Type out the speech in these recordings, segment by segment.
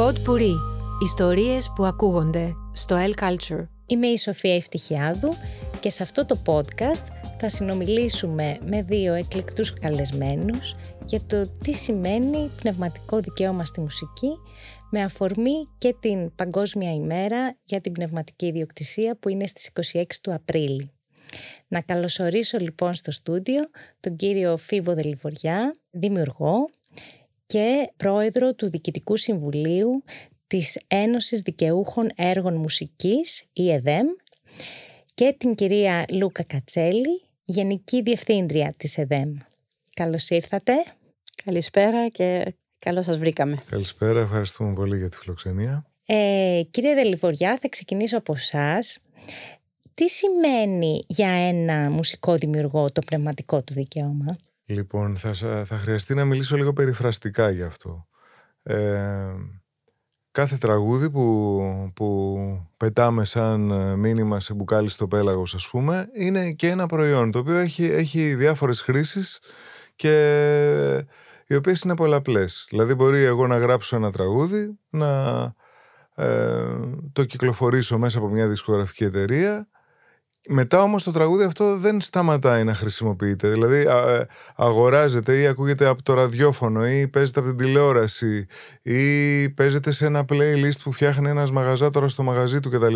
Pod Puri. Ιστορίες που ακούγονται στο El Culture. Είμαι η Σοφία Ευτυχιάδου και σε αυτό το podcast θα συνομιλήσουμε με δύο εκλεκτούς καλεσμένους για το τι σημαίνει πνευματικό δικαίωμα στη μουσική με αφορμή και την Παγκόσμια ημέρα για την πνευματική ιδιοκτησία που είναι στις 26 του Απρίλη. Να καλωσορίσω λοιπόν στο στούντιο τον κύριο Φίβο Δελιβοριά, δημιουργό και πρόεδρο του Διοικητικού Συμβουλίου της Ένωσης Δικαιούχων Έργων Μουσικής, η ΕΔΕΜ, και την κυρία Λούκα Κατσέλη, Γενική Διευθύντρια της ΕΔΕΜ. Καλώς ήρθατε. Καλησπέρα και καλώς σας βρήκαμε. Καλησπέρα, ευχαριστούμε πολύ για τη φιλοξενία. Ε, κύριε Δελιβοριά, θα ξεκινήσω από εσάς. Τι σημαίνει για ένα μουσικό δημιουργό το πνευματικό του δικαίωμα; Λοιπόν, θα, θα χρειαστεί να μιλήσω λίγο περιφραστικά γι' αυτό. Ε, κάθε τραγούδι που, που πετάμε σαν ε, μήνυμα σε μπουκάλι στο πέλαγος ας πούμε είναι και ένα προϊόν το οποίο έχει, έχει διάφορες χρήσεις και οι οποίες είναι πολλαπλές. Δηλαδή μπορεί εγώ να γράψω ένα τραγούδι, να ε, το κυκλοφορήσω μέσα από μια δισκογραφική εταιρεία μετά όμως το τραγούδι αυτό δεν σταματάει να χρησιμοποιείται. Δηλαδή ε, αγοράζεται ή ακούγεται από το ραδιόφωνο ή παίζεται από την τηλεόραση ή παίζεται σε ένα playlist που φτιάχνει ένας μαγαζάτορας στο μαγαζί του κτλ.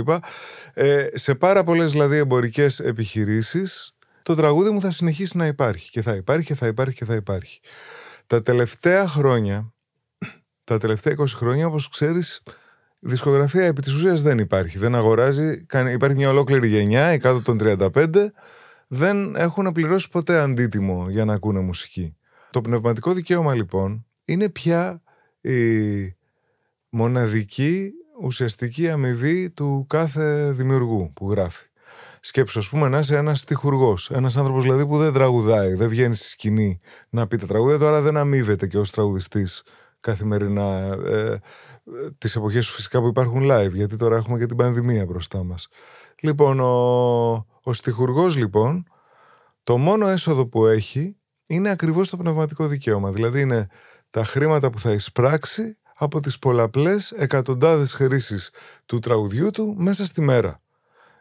Ε, σε πάρα πολλές δηλαδή εμπορικές επιχειρήσεις το τραγούδι μου θα συνεχίσει να υπάρχει και θα υπάρχει και θα υπάρχει και θα υπάρχει. Τα τελευταία χρόνια, τα τελευταία 20 χρόνια όπως ξέρεις δισκογραφία επί της ουσίας δεν υπάρχει. Δεν αγοράζει. Υπάρχει μια ολόκληρη γενιά, οι κάτω των 35, δεν έχουν πληρώσει ποτέ αντίτιμο για να ακούνε μουσική. Το πνευματικό δικαίωμα λοιπόν είναι πια η μοναδική ουσιαστική αμοιβή του κάθε δημιουργού που γράφει. Σκέψου, ας πούμε, να είσαι ένας τυχουργό. Ένας άνθρωπος δηλαδή που δεν τραγουδάει, δεν βγαίνει στη σκηνή να πει τα τραγούδια, τώρα δεν αμείβεται και ως τραγουδιστής καθημερινά. Ε, τις εποχές φυσικά που υπάρχουν live, γιατί τώρα έχουμε και την πανδημία μπροστά μας. Λοιπόν, ο, ο στιχουργός λοιπόν, το μόνο έσοδο που έχει είναι ακριβώς το πνευματικό δικαίωμα. Δηλαδή είναι τα χρήματα που θα εισπράξει από τις πολλαπλές εκατοντάδες χρήσεις του τραγουδιού του μέσα στη μέρα.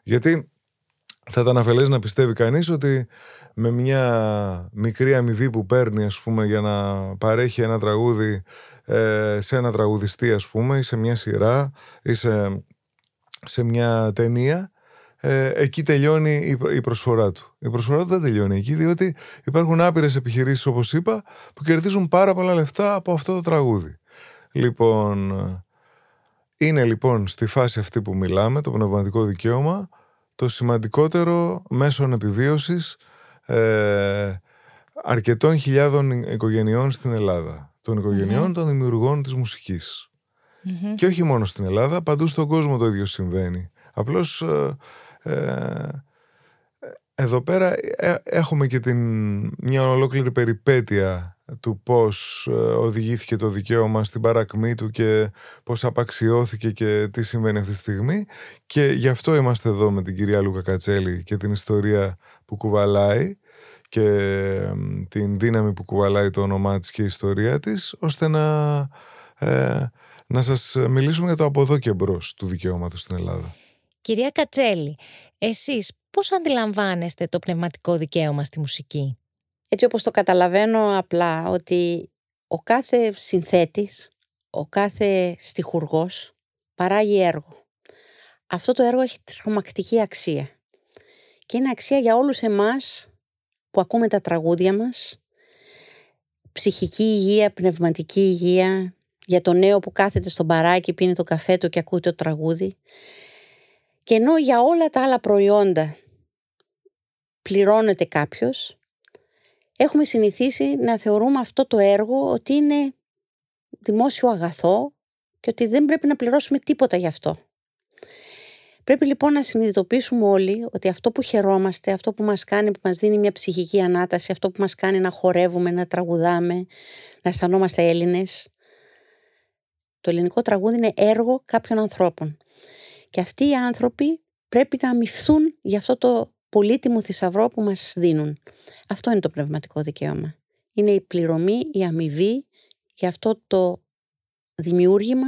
Γιατί θα ήταν αφελές να πιστεύει κανείς ότι με μια μικρή αμοιβή που παίρνει ας πούμε για να παρέχει ένα τραγούδι ε, σε ένα τραγουδιστή ας πούμε ή σε μια σειρά ή σε, μια ταινία ε, εκεί τελειώνει η, προσφορά του. Η προσφορά του δεν τελειώνει εκεί διότι υπάρχουν άπειρες επιχειρήσεις όπως είπα που κερδίζουν πάρα πολλά λεφτά από αυτό το τραγούδι. Λοιπόν, είναι λοιπόν στη φάση αυτή που μιλάμε, το πνευματικό δικαίωμα, το σημαντικότερο μέσον επιβίωσης ε, αρκετών χιλιάδων οικογενειών στην Ελλάδα. Των οικογενειών των δημιουργών της μουσικης Και όχι μόνο στην Ελλάδα, παντού στον κόσμο το ίδιο συμβαίνει. Απλώς ε, ε εδώ πέρα ε, έχουμε και την, μια ολόκληρη περιπέτεια του πώς ε, οδηγήθηκε το δικαίωμα στην παρακμή του και πώς απαξιώθηκε και τι συμβαίνει αυτή τη στιγμή και γι' αυτό είμαστε εδώ με την κυρία Λούκα Κατσέλη και την ιστορία που κουβαλάει και την δύναμη που κουβαλάει το όνομά της και η ιστορία της, ώστε να, ε, να σας μιλήσουμε για το από εδώ και μπρος του δικαιώματος στην Ελλάδα. Κυρία Κατσέλη, εσείς πώς αντιλαμβάνεστε το πνευματικό δικαίωμα στη μουσική; Έτσι όπως το καταλαβαίνω απλά, ότι ο κάθε συνθέτης, ο κάθε στιχουργός παράγει έργο. Αυτό το έργο έχει τρομακτική αξία. Και είναι αξία για όλους εμάς που ακούμε τα τραγούδια μας, ψυχική υγεία, πνευματική υγεία, για το νέο που κάθεται στον παράκι, πίνει το καφέ του και ακούει το τραγούδι. Και ενώ για όλα τα άλλα προϊόντα πληρώνεται κάποιος, έχουμε συνηθίσει να θεωρούμε αυτό το έργο ότι είναι δημόσιο αγαθό και ότι δεν πρέπει να πληρώσουμε τίποτα γι' αυτό. Πρέπει λοιπόν να συνειδητοποιήσουμε όλοι ότι αυτό που χαιρόμαστε, αυτό που μας κάνει, που μας δίνει μια ψυχική ανάταση, αυτό που μας κάνει να χορεύουμε, να τραγουδάμε, να αισθανόμαστε Έλληνες, το ελληνικό τραγούδι είναι έργο κάποιων ανθρώπων. Και αυτοί οι άνθρωποι πρέπει να αμυφθούν για αυτό το πολύτιμο θησαυρό που μας δίνουν. Αυτό είναι το πνευματικό δικαίωμα. Είναι η πληρωμή, η αμοιβή για αυτό το δημιούργημα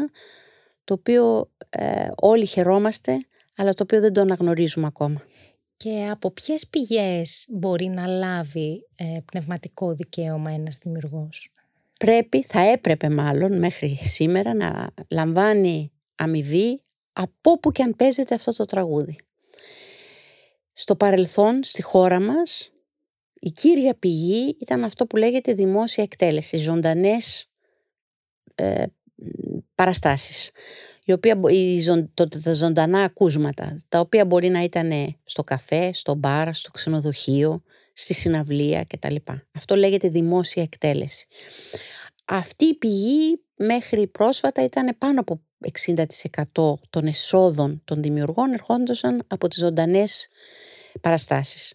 το οποίο ε, όλοι χαιρόμαστε, αλλά το οποίο δεν το αναγνωρίζουμε ακόμα. Και από ποιες πηγές μπορεί να λάβει ε, πνευματικό δικαίωμα ένας δημιουργός; Πρέπει, θα έπρεπε μάλλον μέχρι σήμερα να λαμβάνει αμοιβή από όπου και αν παίζεται αυτό το τραγούδι. Στο παρελθόν, στη χώρα μας, η κύρια πηγή ήταν αυτό που λέγεται δημόσια εκτέλεση, ζωντανές ε, παραστάσεις. Η οποία, η, το, τα ζωντανά ακούσματα, τα οποία μπορεί να ήταν στο καφέ, στο μπαρ, στο ξενοδοχείο, στη συναυλία κτλ. Αυτό λέγεται δημόσια εκτέλεση. Αυτή η πηγή μέχρι πρόσφατα ήταν πάνω από 60% των εσόδων των δημιουργών ερχόντουσαν από τις ζωντανές παραστάσεις.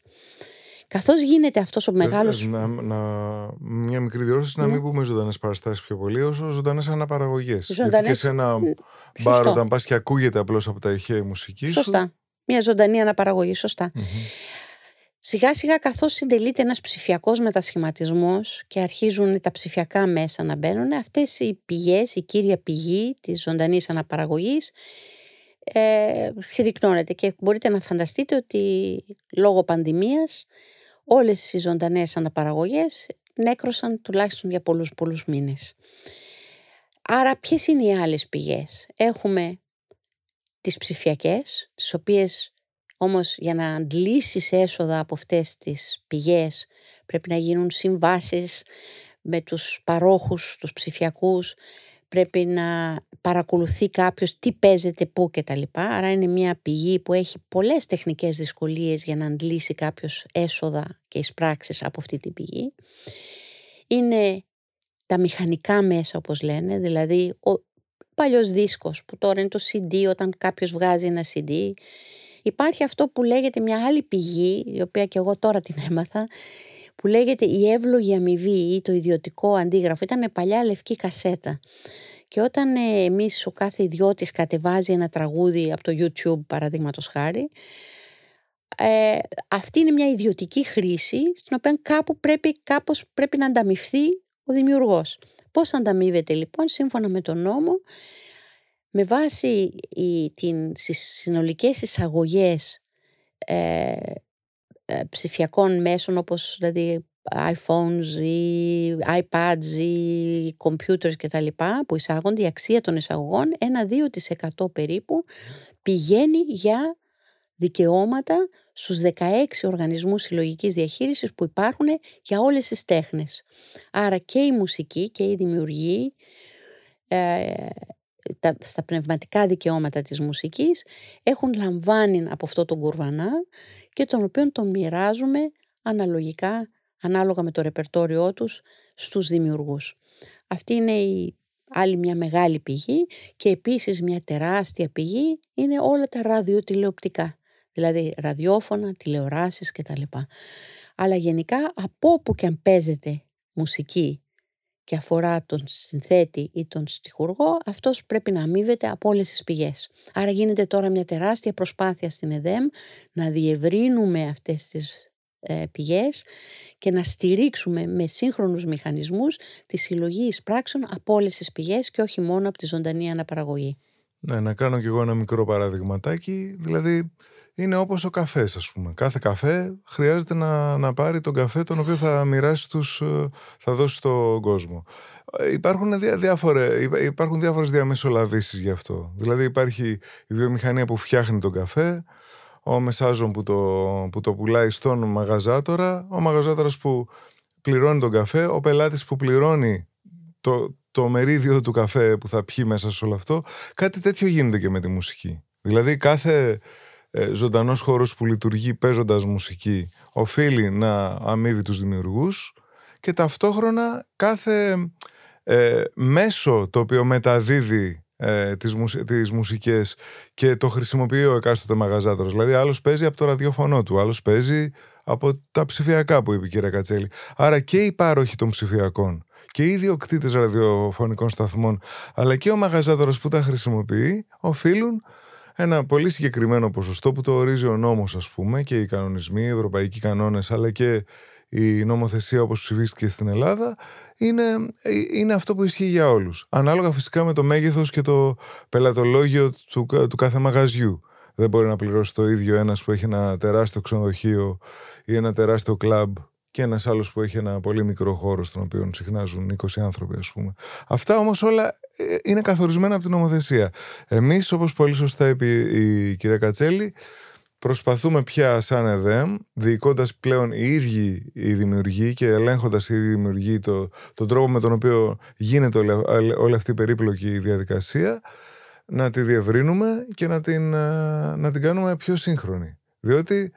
Καθώς γίνεται αυτός ο μεγάλος... Να, να, μια μικρή διόρθωση, να μην πούμε ζωντανές παραστάσεις πιο πολύ, όσο ζωντανές αναπαραγωγές. Ζωντανές... Γιατί και σε ένα μπαρ όταν πας και ακούγεται απλώς από τα ηχεία η μουσική Σωστά. Μια ζωντανή αναπαραγωγή, Σιγά σιγά καθώς συντελείται ένας ψηφιακός μετασχηματισμός και αρχίζουν τα ψηφιακά μέσα να μπαίνουν, αυτές οι πηγές, η κύρια πηγή της ζωντανής αναπαραγωγής ε, συρρυκνώνεται και μπορείτε να φανταστείτε ότι λόγω πανδημίας όλες οι ζωντανές αναπαραγωγές νέκρωσαν τουλάχιστον για πολλούς πολλούς μήνες. Άρα ποιες είναι οι άλλες πηγές; Έχουμε τις ψηφιακές, τις οποίες όμως για να αντλήσεις έσοδα από αυτές τις πηγές πρέπει να γίνουν συμβάσεις με τους παρόχους, τους ψηφιακούς, πρέπει να παρακολουθεί κάποιος τι παίζεται πού και τα λοιπά. Άρα είναι μια πηγή που έχει πολλές τεχνικές δυσκολίες για να αντλήσει κάποιος έσοδα και εισπράξεις από αυτή την πηγή. Είναι τα μηχανικά μέσα όπως λένε, δηλαδή ο παλιός δίσκος που τώρα είναι το CD όταν κάποιος βγάζει ένα CD Υπάρχει αυτό που λέγεται μια άλλη πηγή, η οποία και εγώ τώρα την έμαθα, που λέγεται η εύλογη αμοιβή ή το ιδιωτικό αντίγραφο. Ήταν παλιά λευκή κασέτα. Και όταν ε, εμείς ο κάθε ιδιώτης κατεβάζει ένα τραγούδι από το YouTube παραδείγματος χάρη, ε, αυτή είναι μια ιδιωτική χρήση στην οποία κάπου πρέπει, κάπως πρέπει να ανταμυφθεί ο δημιουργός. Πώς ανταμείβεται λοιπόν σύμφωνα με τον νόμο με βάση οι, την, τις συνολικές εισαγωγές ε, ε, ψηφιακών μέσων όπως δηλαδή iPhones ή iPads ή computers και τα λοιπά που εισάγονται, η αξία των εισαγωγών ένα 2% περίπου πηγαίνει για δικαιώματα στους 16 οργανισμούς συλλογικής διαχείρισης που υπάρχουν για όλες τις τέχνες. Άρα και η μουσική και η δημιουργοί ε, τα, στα πνευματικά δικαιώματα της μουσικής έχουν λαμβάνει από αυτό τον κουρβανά και τον οποίο τον μοιράζουμε αναλογικά, ανάλογα με το ρεπερτόριό τους στους δημιουργούς. Αυτή είναι η άλλη μια μεγάλη πηγή και επίσης μια τεράστια πηγή είναι όλα τα ραδιοτηλεοπτικά, δηλαδή ραδιόφωνα, τηλεοράσεις κτλ. Αλλά γενικά από όπου και αν παίζεται μουσική και αφορά τον συνθέτη ή τον στιχουργό, αυτός πρέπει να αμείβεται από όλες τις πηγές. Άρα γίνεται τώρα μια τεράστια προσπάθεια στην ΕΔΕΜ να διευρύνουμε αυτές τις ε, πηγές και να στηρίξουμε με σύγχρονους μηχανισμούς τη συλλογή εισπράξεων από όλες τις πηγές και όχι μόνο από τη ζωντανή αναπαραγωγή. Ναι, να κάνω κι εγώ ένα μικρό παραδειγματάκι. Δηλαδή, είναι όπως ο καφές ας πούμε. Κάθε καφέ χρειάζεται να, να πάρει τον καφέ τον οποίο θα μοιράσει τους, ε, θα δώσει στον κόσμο. Ε, υπάρχουν, διά, διάφορε, υπάρχουν διάφορες διαμεσολαβήσεις γι' αυτό. Δηλαδή υπάρχει η βιομηχανία που φτιάχνει τον καφέ, ο μεσάζων που το, που το πουλάει στον μαγαζάτορα, ο μαγαζάτορας που πληρώνει τον καφέ, ο πελάτης που πληρώνει το, το μερίδιο του καφέ που θα πιει μέσα σε όλο αυτό. Κάτι τέτοιο γίνεται και με τη μουσική. Δηλαδή κάθε ε, ζωντανός χώρος που λειτουργεί παίζοντας μουσική οφείλει να αμείβει τους δημιουργούς και ταυτόχρονα κάθε ε, μέσο το οποίο μεταδίδει ε, τις, τις μουσικές και το χρησιμοποιεί ο εκάστοτε μαγαζάτορος. Δηλαδή άλλος παίζει από το ραδιοφωνό του, άλλος παίζει από τα ψηφιακά που είπε η κυρία Κατσέλη. Άρα και οι πάροχοι των ψηφιακών και οι ιδιοκτήτες ραδιοφωνικών σταθμών, αλλά και ο μαγαζάτορος που τα χρησιμοποιεί, οφείλουν ένα πολύ συγκεκριμένο ποσοστό που το ορίζει ο νόμος ας πούμε και οι κανονισμοί, οι ευρωπαϊκοί κανόνες αλλά και η νομοθεσία όπως ψηφίστηκε στην Ελλάδα είναι, ε, είναι αυτό που ισχύει για όλους. Ανάλογα φυσικά με το μέγεθος και το πελατολόγιο του, του κάθε μαγαζιού. Δεν μπορεί να πληρώσει το ίδιο ένας που έχει ένα τεράστιο ξενοδοχείο ή ένα τεράστιο κλαμπ και ένας άλλος που έχει ένα πολύ μικρό χώρο στον οποίο συχνάζουν 20 άνθρωποι ας πούμε. Αυτά όμως όλα ε, είναι καθορισμένα από την νομοθεσία. Εμείς όπως πολύ σωστά είπε η κυρία Κατσέλη προσπαθούμε πια σαν ΕΔΕΜ, διοικώντας πλέον οι ίδιοι οι δημιουργοί και ελέγχοντας οι ίδιοι οι δημιουργοί το, τον τρόπο με τον οποίο γίνεται όλη, αυτή η περίπλοκη διαδικασία, να τη διευρύνουμε και να την, ε, να την κάνουμε πιο σύγχρονη. Διότι,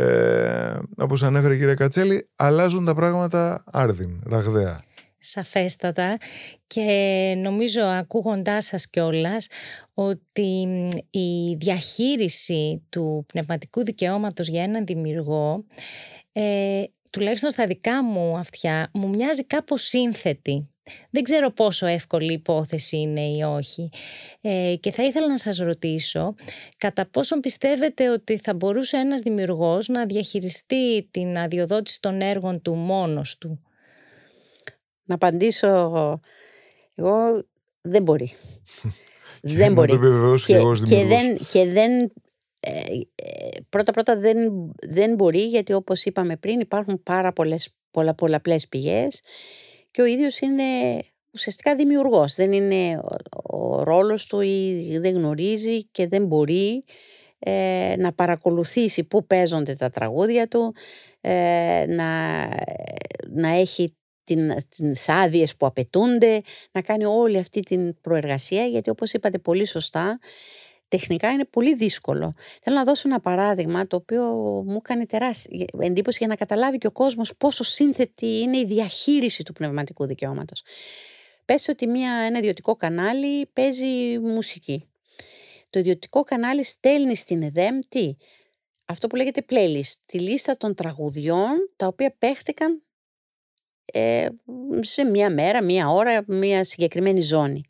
ε, όπως ανέφερε η κυρία Κατσέλη, αλλάζουν τα πράγματα άρδιν, ραγδαία. Σαφέστατα και νομίζω ακούγοντάς σας κιόλας ότι η διαχείριση του πνευματικού δικαιώματος για έναν δημιουργό ε, τουλάχιστον στα δικά μου αυτιά μου μοιάζει κάπως σύνθετη. Δεν ξέρω πόσο εύκολη υπόθεση είναι ή όχι. Ε, και θα ήθελα να σας ρωτήσω κατά πόσον πιστεύετε ότι θα μπορούσε ένας δημιουργός να διαχειριστεί την αδειοδότηση των έργων του μόνος του; Να απαντήσω εγώ δεν μπορεί. δεν μπορεί. Και, και, δεν, και δεν ε, πρώτα πρώτα δεν, δεν μπορεί γιατί όπως είπαμε πριν υπάρχουν πάρα πολλές πολλα, πολλαπλές πηγές και ο ίδιος είναι ουσιαστικά δημιουργός. Δεν είναι ο, ρόλος του ή δεν γνωρίζει και δεν μπορεί ε, να παρακολουθήσει πού παίζονται τα τραγούδια του ε, να, να έχει τις άδειες που απαιτούνται, να κάνει όλη αυτή την προεργασία, γιατί όπως είπατε πολύ σωστά, τεχνικά είναι πολύ δύσκολο. Θέλω να δώσω ένα παράδειγμα το οποίο μου κάνει τεράστια εντύπωση για να καταλάβει και ο κόσμος πόσο σύνθετη είναι η διαχείριση του πνευματικού δικαιώματος. Πες ότι μια, ένα ιδιωτικό κανάλι παίζει μουσική. Το ιδιωτικό κανάλι στέλνει στην ΕΔΕΜ τι; Αυτό που λέγεται playlist, τη λίστα των τραγουδιών τα οποία παίχτηκαν ε, σε μία μέρα, μία ώρα, μία συγκεκριμένη ζώνη.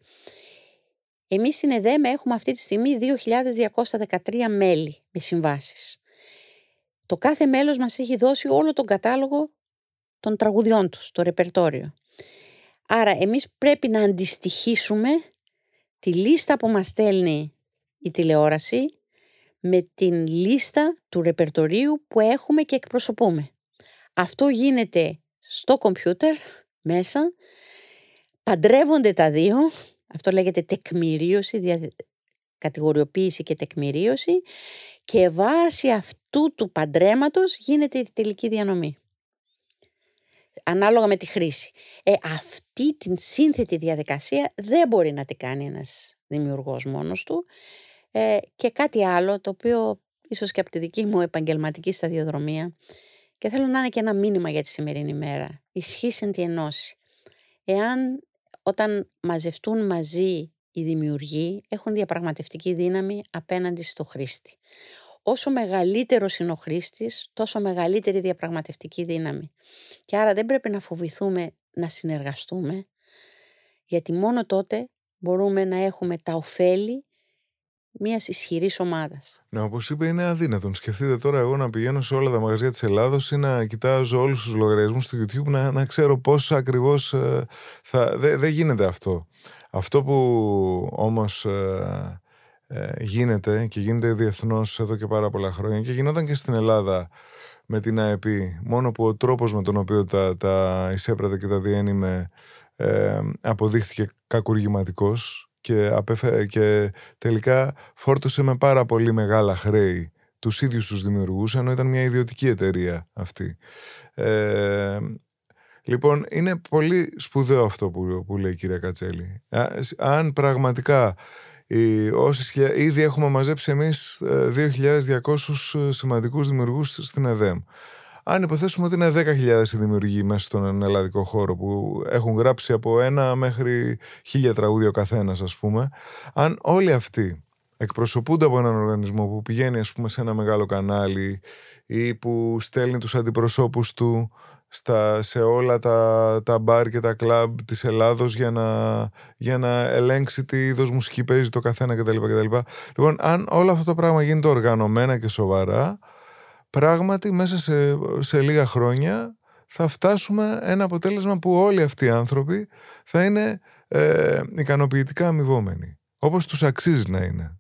Εμείς στην ΕΔΕΜ έχουμε αυτή τη στιγμή 2.213 μέλη με συμβάσεις. Το κάθε μέλος μας έχει δώσει όλο τον κατάλογο των τραγουδιών τους, το ρεπερτόριο. Άρα εμείς πρέπει να αντιστοιχίσουμε τη λίστα που μας στέλνει η τηλεόραση με την λίστα του ρεπερτορίου που έχουμε και εκπροσωπούμε. Αυτό γίνεται στο κομπιούτερ μέσα, παντρεύονται τα δύο, αυτό λέγεται τεκμηρίωση, δια... κατηγοριοποίηση και τεκμηρίωση και βάσει αυτού του παντρέματος γίνεται η τελική διανομή. Ανάλογα με τη χρήση. Ε, αυτή την σύνθετη διαδικασία δεν μπορεί να την κάνει ένας δημιουργός μόνος του. Ε, και κάτι άλλο το οποίο ίσως και από τη δική μου επαγγελματική σταδιοδρομία και θέλω να είναι και ένα μήνυμα για τη σημερινή μέρα. Ισχύσεν τη ενώση. Εάν όταν μαζευτούν μαζί οι δημιουργοί έχουν διαπραγματευτική δύναμη απέναντι στο χρήστη. Όσο μεγαλύτερος είναι ο χρήστης, τόσο μεγαλύτερη διαπραγματευτική δύναμη. Και άρα δεν πρέπει να φοβηθούμε να συνεργαστούμε, γιατί μόνο τότε μπορούμε να έχουμε τα ωφέλη μιας ισχυρής ομάδας. Ναι, όπως είπε, είναι αδύνατον. Σκεφτείτε τώρα εγώ να πηγαίνω σε όλα τα μαγαζιά της Ελλάδος ή να κοιτάζω όλους τους λογαριασμούς του YouTube να, να ξέρω πώς ακριβώς ε, θα. Δεν γίνεται αυτό. Αυτό που όμως ε, ε, γίνεται και γίνεται διεθνώς εδώ και πάρα πολλά χρόνια και γινόταν και στην Ελλάδα με την ΑΕΠ, μόνο που ο τρόπος με τον οποίο τα, τα εισέπρατε και τα διένυμε ε, αποδείχθηκε κακουργηματικός και, και τελικά φόρτωσε με πάρα πολύ μεγάλα χρέη τους ίδιους τους δημιουργούς, ενώ ήταν μια ιδιωτική εταιρεία αυτή. Ε, λοιπόν, είναι πολύ σπουδαίο αυτό που, που λέει η κυρία Κατσέλη. Αν πραγματικά οι, όσοι, ήδη έχουμε μαζέψει εμείς 2.200 ε, σημαντικούς δημιουργούς στην ΕΔΕΜ. Αν υποθέσουμε ότι είναι 10.000 δημιουργοί μέσα στον ελλαδικό χώρο που έχουν γράψει από ένα μέχρι χίλια τραγούδια ο καθένας, ας πούμε, αν όλοι αυτοί εκπροσωπούνται από έναν οργανισμό που πηγαίνει ας πούμε σε ένα μεγάλο κανάλι ή που στέλνει τους αντιπροσώπους του στα, σε όλα τα, τα μπαρ και τα κλαμπ της Ελλάδος για να, για να ελέγξει τι είδος μουσική παίζει το καθένα κτλ. κτλ. Λοιπόν, αν όλο αυτό το πράγμα γίνεται οργανωμένα και σοβαρά, πράγματι μέσα σε, σε λίγα χρόνια θα φτάσουμε ένα αποτέλεσμα που όλοι αυτοί οι άνθρωποι θα είναι ε, ικανοποιητικά αμοιβόμενοι. Όπως τους αξίζει να είναι.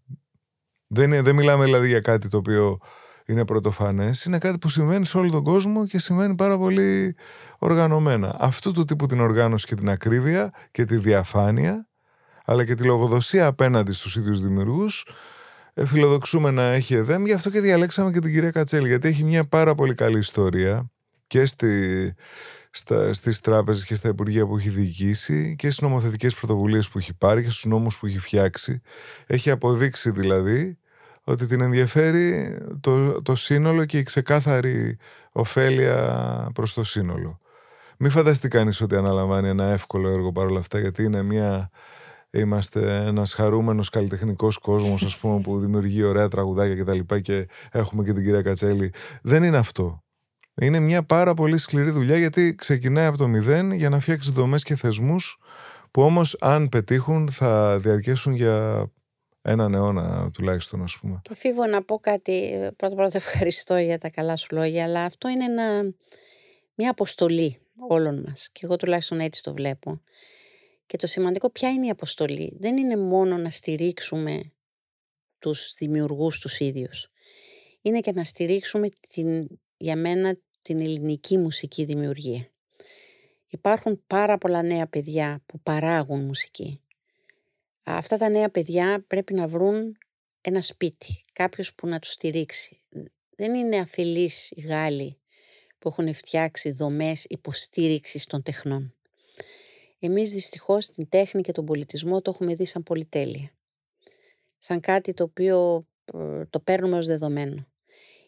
Δεν, δεν μιλάμε δηλαδή για κάτι το οποίο είναι πρωτοφανές, είναι κάτι που συμβαίνει σε όλο τον κόσμο και συμβαίνει πάρα πολύ οργανωμένα. Αυτού του τύπου την οργάνωση και την ακρίβεια και τη διαφάνεια, αλλά και τη λογοδοσία απέναντι στους ίδιους δημιουργούς, ε, φιλοδοξούμε να έχει ΕΔΕΜ, γι' αυτό και διαλέξαμε και την κυρία Κατσέλη, γιατί έχει μια πάρα πολύ καλή ιστορία και στη, στα, στις τράπεζες και στα υπουργεία που έχει διοικήσει και στις νομοθετικές πρωτοβουλίες που έχει πάρει και στους νόμους που έχει φτιάξει. Έχει αποδείξει δηλαδή ότι την ενδιαφέρει το, το σύνολο και η ξεκάθαρη ωφέλεια προς το σύνολο. Μην φανταστεί κανείς ότι αναλαμβάνει ένα εύκολο έργο παρόλα αυτά, γιατί είναι μια... Είμαστε ένας χαρούμενος καλλιτεχνικός κόσμος, ας πούμε, που δημιουργεί ωραία τραγουδάκια κτλ. Και, και έχουμε και την κυρία Κατσέλη. Δεν είναι αυτό. Είναι μια πάρα πολύ σκληρή δουλειά γιατί ξεκινάει από το μηδέν για να φτιάξει δομές και θεσμούς που όμως, αν πετύχουν, θα διαρκέσουν για έναν αιώνα τουλάχιστον, ας πούμε. Και φίβο να πω κάτι. Πρώτα πρώτα ευχαριστώ για τα καλά σου λόγια, αλλά αυτό είναι ένα, μια αποστολή όλων μας. Και εγώ τουλάχιστον έτσι το βλέπω. Και το σημαντικό ποια είναι η αποστολή; Δεν είναι μόνο να στηρίξουμε τους δημιουργούς τους ίδιους. Είναι και να στηρίξουμε την, για μένα την ελληνική μουσική δημιουργία. Υπάρχουν πάρα πολλά νέα παιδιά που παράγουν μουσική αυτά τα νέα παιδιά πρέπει να βρουν ένα σπίτι, κάποιος που να τους στηρίξει. Δεν είναι αφελείς οι Γάλλοι που έχουν φτιάξει δομές υποστήριξης των τεχνών. Εμείς δυστυχώς την τέχνη και τον πολιτισμό το έχουμε δει σαν πολυτέλεια. Σαν κάτι το οποίο ε, το παίρνουμε ως δεδομένο.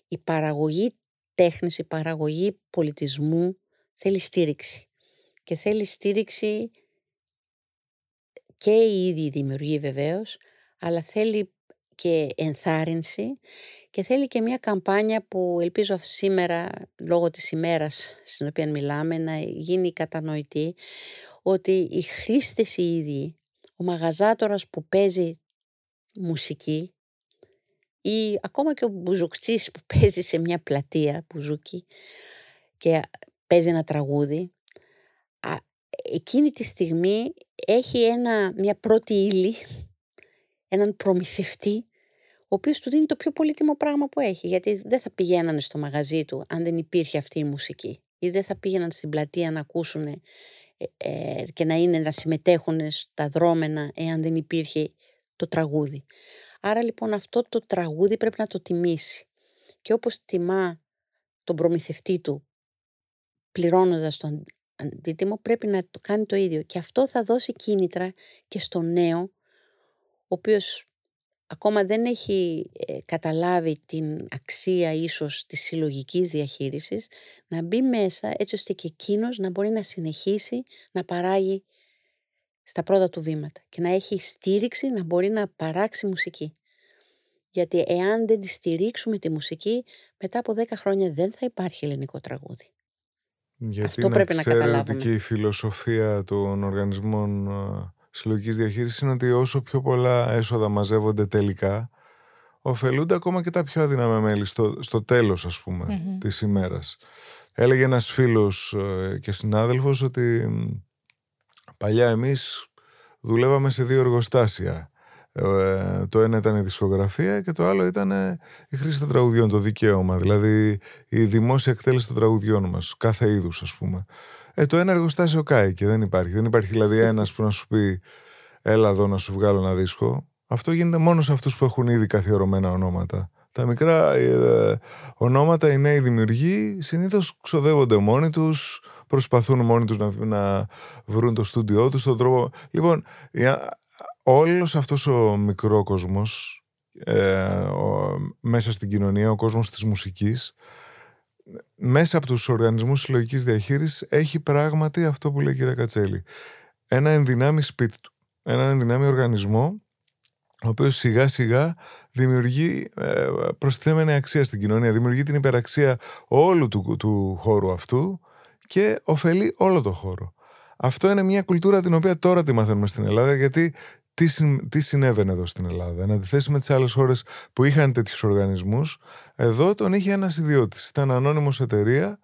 Η παραγωγή τέχνης, η παραγωγή πολιτισμού θέλει στήριξη. Και θέλει στήριξη και η ίδια δημιουργεί βεβαίως, αλλά θέλει και ενθάρρυνση και θέλει και μια καμπάνια που ελπίζω σήμερα, λόγω της ημέρας στην οποία μιλάμε, να γίνει κατανοητή ότι οι χρήστες οι ίδιοι, ο μαγαζάτορας που παίζει μουσική ή ακόμα και ο μπουζουκτσής που παίζει σε μια πλατεία μπουζούκι και παίζει ένα τραγούδι, εκείνη τη στιγμή έχει ένα, μια πρώτη ύλη, έναν προμηθευτή, ο οποίος του δίνει το πιο πολύτιμο πράγμα που έχει, γιατί δεν θα πηγαίνανε στο μαγαζί του αν δεν υπήρχε αυτή η μουσική ή δεν θα πήγαιναν στην πλατεία να ακούσουν ε, ε, και να είναι να συμμετέχουν στα δρόμενα εάν δεν υπήρχε το τραγούδι. Άρα λοιπόν αυτό το τραγούδι πρέπει να το τιμήσει. Και όπως τιμά τον προμηθευτή του πληρώνοντας τον αντίτιμο πρέπει να το κάνει το ίδιο. Και αυτό θα δώσει κίνητρα και στο νέο, ο οποίος ακόμα δεν έχει ε, καταλάβει την αξία ίσως της συλλογικής διαχείρισης, να μπει μέσα έτσι ώστε και εκείνος να μπορεί να συνεχίσει να παράγει στα πρώτα του βήματα και να έχει στήριξη να μπορεί να παράξει μουσική. Γιατί εάν δεν τη στηρίξουμε τη μουσική, μετά από 10 χρόνια δεν θα υπάρχει ελληνικό τραγούδι. Γιατί Αυτό να πρέπει να καταλάβουμε. και η φιλοσοφία των οργανισμών συλλογικής διαχείρισης είναι ότι όσο πιο πολλά έσοδα μαζεύονται τελικά, ωφελούνται ακόμα και τα πιο αδύναμα μέλη στο, στο τέλος ας πούμε mm-hmm. της ημέρας. Έλεγε ένας φίλος ε, και συνάδελφος ότι παλιά εμείς δουλεύαμε σε δύο εργοστάσια. Ε, το ένα ήταν η δισκογραφία και το άλλο ήταν η χρήση των τραγουδιών, το δικαίωμα. Δηλαδή η δημόσια εκτέλεση των τραγουδιών μας, κάθε είδους, ας πούμε. Ε, το ένα εργοστάσιο κάει και δεν υπάρχει. Δεν υπάρχει δηλαδή ένας που να σου πει Έλα εδώ να σου βγάλω ένα δίσκο. Αυτό γίνεται μόνος σε αυτούς που έχουν ήδη καθιερωμένα ονόματα. Τα μικρά ε, ονόματα, οι νέοι δημιουργοί, συνήθως ξοδεύονται μόνοι τους, προσπαθούν μόνοι τους να, να βρουν το στούντιό τους, τον τρόπο. Λοιπόν, όλος αυτός ο μικρό κόσμος ε, μέσα στην κοινωνία, ο κόσμος της μουσικής μέσα από τους οργανισμούς συλλογικής διαχείρισης έχει πράγματι αυτό που λέει η κυρία Κατσέλη ένα ενδυνάμει σπίτι του ένα ενδυνάμει οργανισμό ο οποίος σιγά σιγά δημιουργεί ε, προστιθέμενη αξία στην κοινωνία, δημιουργεί την υπεραξία όλου του, του χώρου αυτού και ωφελεί όλο το χώρο. Αυτό είναι μια κουλτούρα την οποία τώρα τη μαθαίνουμε στην Ελλάδα γιατί τι, τι συνέβαινε εδώ στην Ελλάδα. Εν αντιθέσει με τις άλλες χώρες που είχαν τέτοιους οργανισμούς, εδώ τον είχε ένας ιδιώτης. Ήταν ανώνυμος εταιρεία,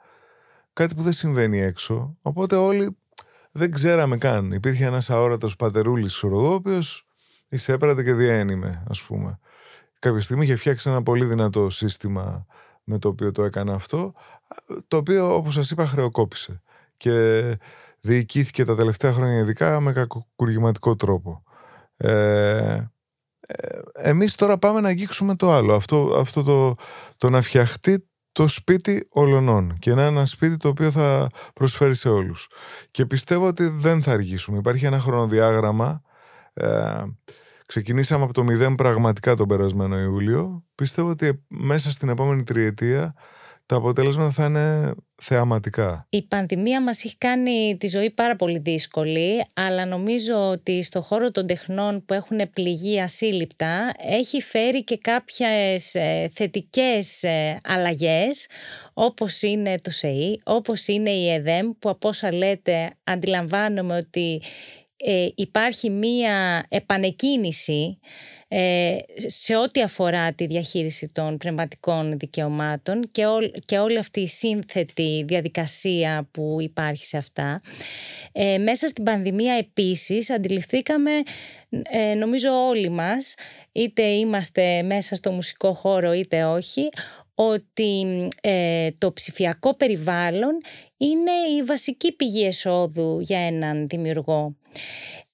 κάτι που δεν συμβαίνει έξω. Οπότε όλοι δεν ξέραμε καν. Υπήρχε ένας αόρατος πατερούλης, ξέρω εγώ, ο οποίος εισέπρατε και διένυμε, ας πούμε. Κάποια στιγμή είχε φτιάξει ένα πολύ δυνατό σύστημα με το οποίο το έκανε αυτό, το οποίο, όπως σας είπα, χρεοκόπησε. Και διοικήθηκε τα τελευταία χρόνια ειδικά με κακοκουργηματικό τρόπο. Ε, ε, εμείς τώρα πάμε να αγγίξουμε το άλλο. Αυτό, αυτό το, το να φτιαχτεί το σπίτι ολονών και να είναι ένα σπίτι το οποίο θα προσφέρει σε όλους. Και πιστεύω ότι δεν θα αργήσουμε. Υπάρχει ένα χρονοδιάγραμμα. Ε, ξεκινήσαμε από το μηδέν πραγματικά τον περασμένο Ιούλιο. Πιστεύω ότι μέσα στην επόμενη τριετία τα αποτέλεσματα θα είναι θεαματικά. Η πανδημία μας έχει κάνει τη ζωή πάρα πολύ δύσκολη, αλλά νομίζω ότι στο χώρο των τεχνών που έχουν πληγεί ασύλληπτα έχει φέρει και κάποιες ε, θετικές ε, αλλαγές, όπως είναι το ΣΕΗ, όπως είναι η ΕΔΕΜ, που από όσα λέτε αντιλαμβάνομαι ότι ε, υπάρχει μία επανεκκίνηση ε, σε ό,τι αφορά τη διαχείριση των πνευματικών δικαιωμάτων και, και όλη αυτή η σύνθετη διαδικασία που υπάρχει σε αυτά. Ε, μέσα στην πανδημία επίσης αντιληφθήκαμε ε, νομίζω όλοι μας, είτε είμαστε μέσα στο μουσικό χώρο είτε όχι, ότι ε, το ψηφιακό περιβάλλον είναι η βασική πηγή εσόδου για έναν δημιουργό.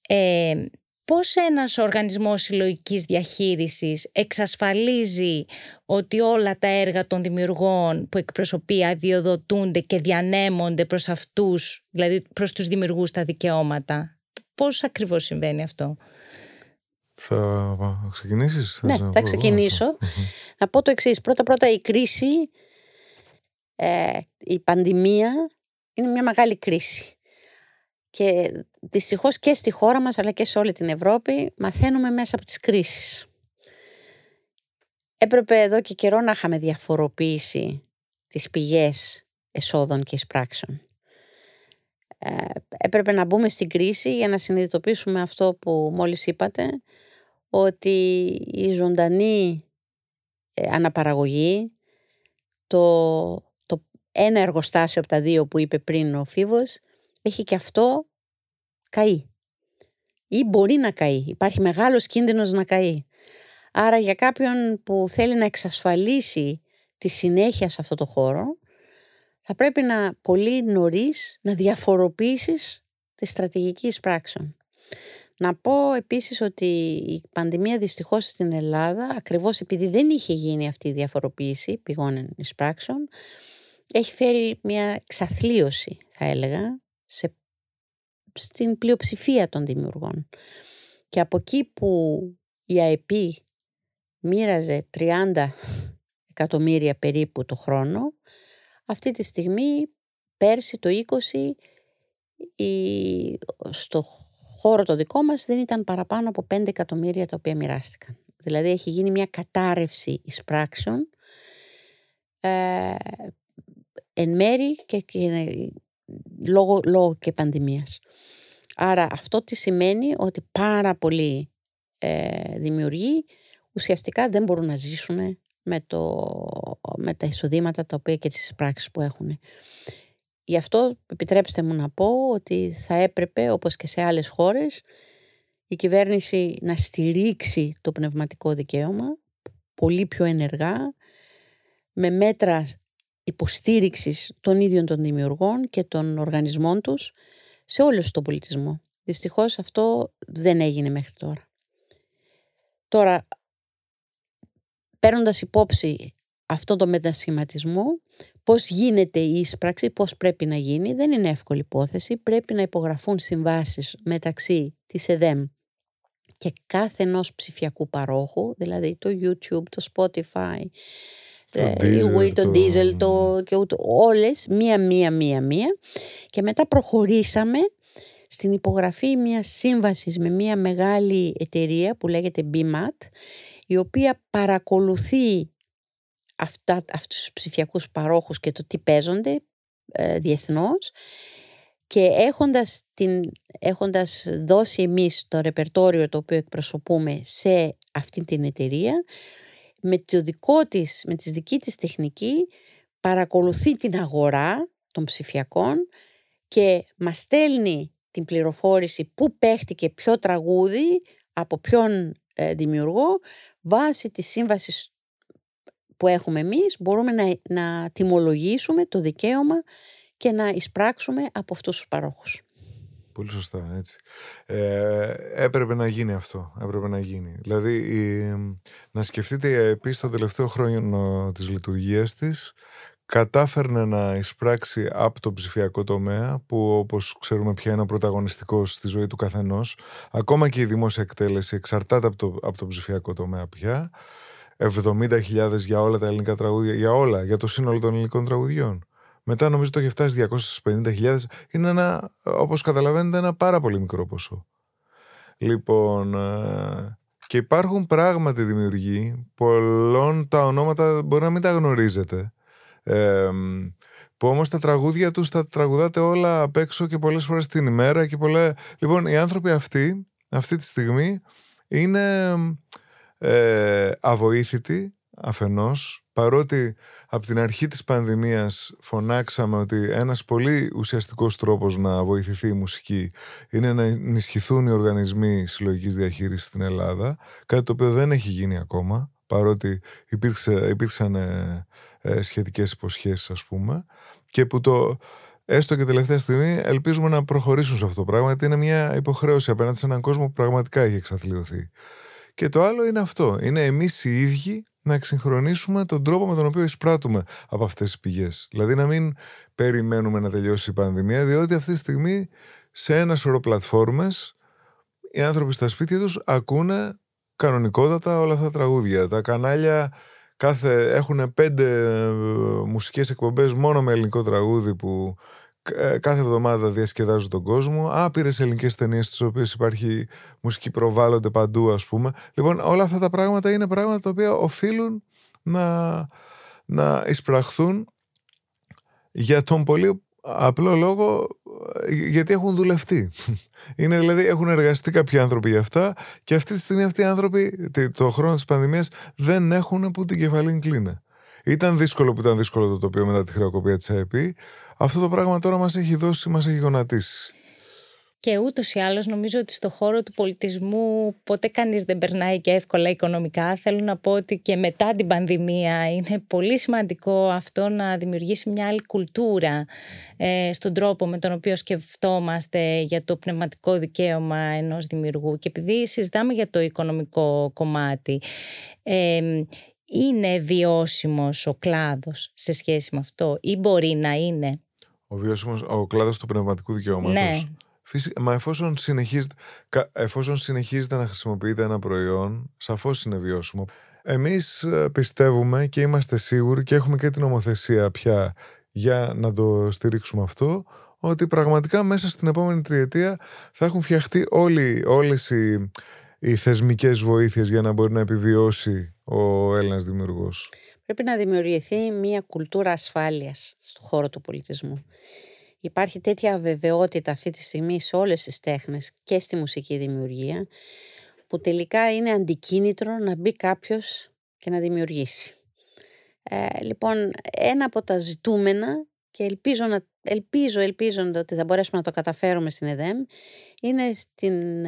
Ε, πώς ένας οργανισμός συλλογικής διαχείρισης εξασφαλίζει ότι όλα τα έργα των δημιουργών που εκπροσωπεί αδειοδοτούνται και διανέμονται προς αυτούς, δηλαδή προς τους δημιουργούς τα δικαιώματα; Πώς ακριβώς συμβαίνει αυτό; Θα ξεκινήσεις; Ναι, θα ξεκινήσω. Να πω το εξής. Πρώτα-πρώτα η κρίση, ε, η πανδημία είναι μια μεγάλη κρίση. Και δυστυχώς και στη χώρα μας αλλά και σε όλη την Ευρώπη μαθαίνουμε μέσα από τις κρίσεις. Έπρεπε εδώ και καιρό να είχαμε διαφοροποίηση τις πηγές εσόδων και εισπράξεων. Ε, έπρεπε να μπούμε στην κρίση για να συνειδητοποιήσουμε αυτό που μόλις είπατε, ότι η ζωντανή ε, αναπαραγωγή, το, το ένα εργοστάσιο από τα δύο που είπε πριν ο Φίβος, έχει και αυτό καεί. Ή μπορεί να καεί. Υπάρχει μεγάλος κίνδυνος να καεί. Άρα για κάποιον που θέλει να εξασφαλίσει τη συνέχεια σε αυτό το χώρο, θα πρέπει να πολύ νωρίς να διαφοροποιήσεις τη στρατηγική πράξεων. Να πω επίσης ότι η πανδημία δυστυχώς στην Ελλάδα, ακριβώς επειδή δεν είχε γίνει αυτή η διαφοροποίηση πηγών εισπράξεων, έχει φέρει μια εξαθλίωση, θα έλεγα, σε, στην πλειοψηφία των δημιουργών. Και από εκεί που η ΑΕΠ μοίραζε 30 εκατομμύρια περίπου το χρόνο, αυτή τη στιγμή πέρσι το 20 η, στο χώρο το δικό μας δεν ήταν παραπάνω από 5 εκατομμύρια τα οποία μοιράστηκαν. Δηλαδή έχει γίνει μια κατάρρευση εισπράξεων ε, εν μέρη και, και λόγω, λόγω και πανδημίας. Άρα αυτό τι σημαίνει ότι πάρα πολλοί ε, δημιουργοί ουσιαστικά δεν μπορούν να ζήσουν με, το, με τα εισοδήματα τα οποία και τις πράξεις που έχουν. Γι' αυτό επιτρέψτε μου να πω ότι θα έπρεπε όπως και σε άλλες χώρες η κυβέρνηση να στηρίξει το πνευματικό δικαίωμα πολύ πιο ενεργά με μέτρα υποστήριξης των ίδιων των δημιουργών και των οργανισμών τους σε όλο τον πολιτισμό. Δυστυχώς αυτό δεν έγινε μέχρι τώρα. Τώρα, παίρνοντας υπόψη αυτό το μετασχηματισμό, πώς γίνεται η ίσπραξη, πώς πρέπει να γίνει, δεν είναι εύκολη υπόθεση. Πρέπει να υπογραφούν συμβάσεις μεταξύ της ΕΔΕΜ και κάθε ενός ψηφιακού παρόχου, δηλαδή το YouTube, το Spotify, το η το Diesel, το, και ούτω, όλες, μία, μία, μία, μία. Και μετά προχωρήσαμε στην υπογραφή μιας σύμβασης με μια μεγάλη εταιρεία που λέγεται BMAT, η οποία παρακολουθεί αυτά, αυτούς τους ψηφιακούς παρόχους και το τι παίζονται ε, διεθνώς και έχοντας, την, έχοντας δώσει εμείς το ρεπερτόριο το οποίο εκπροσωπούμε σε αυτή την εταιρεία, με, το δικό της, με τη δική της τεχνική παρακολουθεί την αγορά των ψηφιακών και μας στέλνει την πληροφόρηση που παίχτηκε ποιο τραγούδι από ποιον ε, δημιουργό βάσει της σύμβασης που έχουμε εμείς μπορούμε να, να τιμολογήσουμε το δικαίωμα και να εισπράξουμε από αυτούς τους παρόχους. Πολύ σωστά, έτσι. Ε, έπρεπε να γίνει αυτό. Έπρεπε να γίνει. Δηλαδή, να σκεφτείτε επίσης το τελευταίο χρόνο της λειτουργίας της κατάφερνε να εισπράξει από το ψηφιακό τομέα που όπως ξέρουμε πια είναι πρωταγωνιστικός στη ζωή του καθενός ακόμα και η δημόσια εκτέλεση εξαρτάται από το, από το ψηφιακό τομέα πια 70.000 για όλα τα ελληνικά τραγούδια για όλα, για το σύνολο των ελληνικών τραγουδιών μετά νομίζω το έχει φτάσει 250.000 είναι ένα, όπως καταλαβαίνετε ένα πάρα πολύ μικρό ποσό. Λοιπόν ε, και υπάρχουν πράγματι δημιουργοί πολλών τα ονόματα μπορεί να μην τα γνωρίζετε που όμως τα τραγούδια τους τα τραγουδάτε όλα απ' έξω και πολλές φορές την ημέρα και πολλά... Λοιπόν, οι άνθρωποι αυτοί, αυτή τη στιγμή, είναι ε, αβοήθητοι αφενός, παρότι από την αρχή της πανδημίας φωνάξαμε ότι ένας πολύ ουσιαστικός τρόπος να βοηθηθεί η μουσική είναι να ενισχυθούν οι οργανισμοί συλλογικής διαχείρισης στην Ελλάδα, κάτι το οποίο δεν έχει γίνει ακόμα, παρότι υπήρξε, υπήρξαν ε, ε, σχετικές υποσχέσεις ας πούμε και που το έστω και τελευταία στιγμή ελπίζουμε να προχωρήσουν σε αυτό το πράγμα γιατί είναι μια υποχρέωση απέναντι σε έναν κόσμο που πραγματικά έχει εξαθλειωθεί. Και το άλλο είναι αυτό, είναι εμείς οι ίδιοι να εξυγχρονίσουμε τον τρόπο με τον οποίο εισπράττουμε από αυτές τις πηγές. Δηλαδή να μην περιμένουμε να τελειώσει η πανδημία, διότι αυτή τη στιγμή σε ένα σωρό πλατφόρμες οι άνθρωποι στα σπίτια τους ακούνε κανονικότατα όλα αυτά τα τραγούδια. Τα κανάλια κάθε, έχουν πέντε ε, μουσικές εκπομπές μόνο με ελληνικό τραγούδι που ε, κάθε εβδομάδα διασκεδάζουν τον κόσμο. Άπειρες ελληνικές ταινίες, στις οποίες υπάρχει μουσική προβάλλονται παντού, ας πούμε. Λοιπόν, όλα αυτά τα πράγματα είναι πράγματα τα οποία οφείλουν να, να εισπραχθούν για τον πολύ απλό λόγο γιατί έχουν δουλευτεί. Είναι δηλαδή, έχουν εργαστεί κάποιοι άνθρωποι για αυτά και αυτή τη στιγμή αυτοί οι άνθρωποι το χρόνο της πανδημίας δεν έχουν που την κεφαλή κλείνε. Ήταν δύσκολο που ήταν δύσκολο το τοπίο μετά τη χρεοκοπία της ΑΕΠ. Αυτό το πράγμα τώρα μας έχει δώσει, μας έχει γονατίσει. Και ούτως ή άλλως νομίζω ότι στο χώρο του πολιτισμού ποτέ κανείς δεν περνάει και εύκολα οικονομικά. Θέλω να πω ότι και μετά την πανδημία είναι πολύ σημαντικό αυτό να δημιουργήσει μια άλλη κουλτούρα ε, στον τρόπο με τον οποίο σκεφτόμαστε για το πνευματικό δικαίωμα ενός δημιουργού. Και επειδή συζητάμε για το οικονομικό κομμάτι, ε, είναι βιώσιμος ο κλάδος σε σχέση με αυτό ή μπορεί να είναι; Ο βιώσιμος, ο κλάδος του πνευματικού δικαιώματος. Ναι. Φυσικά, μα εφόσον συνεχίζεται, εφόσον συνεχίζεται να χρησιμοποιείται ένα προϊόν, σαφώς είναι βιώσιμο. Εμείς ε, πιστεύουμε και είμαστε σίγουροι και έχουμε και την ομοθεσία πια για να το στηρίξουμε αυτό, ότι πραγματικά μέσα στην επόμενη τριετία θα έχουν φτιαχτεί όλοι, όλες οι, οι θεσμικές βοήθειες για να μπορεί να επιβιώσει ο Έλληνας δημιουργός. Πρέπει να δημιουργηθεί μια κουλτούρα ασφάλειας στον χώρο του πολιτισμού. Υπάρχει τέτοια αβεβαιότητα αυτή τη στιγμή σε όλες τις τέχνες και στη μουσική δημιουργία που τελικά είναι αντικίνητρο να μπει κάποιος και να δημιουργήσει. Ε, λοιπόν, ένα από τα ζητούμενα και ελπίζω, να, ελπίζω, ελπίζω ότι θα μπορέσουμε να το καταφέρουμε στην ΕΔΕΜ είναι στην,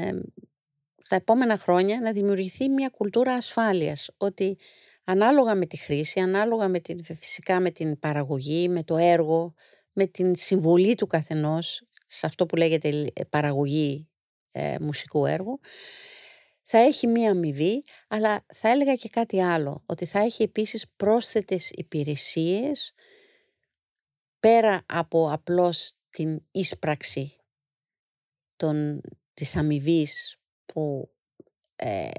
ε, στα επόμενα χρόνια να δημιουργηθεί μια κουλτούρα ασφάλειας. Ότι ανάλογα με τη χρήση, ανάλογα με την, φυσικά με την παραγωγή, με το έργο, με την συμβολή του καθενός σε αυτό που λέγεται παραγωγή ε, μουσικού έργου, θα έχει μία αμοιβή, αλλά θα έλεγα και κάτι άλλο, ότι θα έχει επίσης πρόσθετες υπηρεσίες πέρα από απλώς την ίσπραξη των, της αμοιβής που, ε,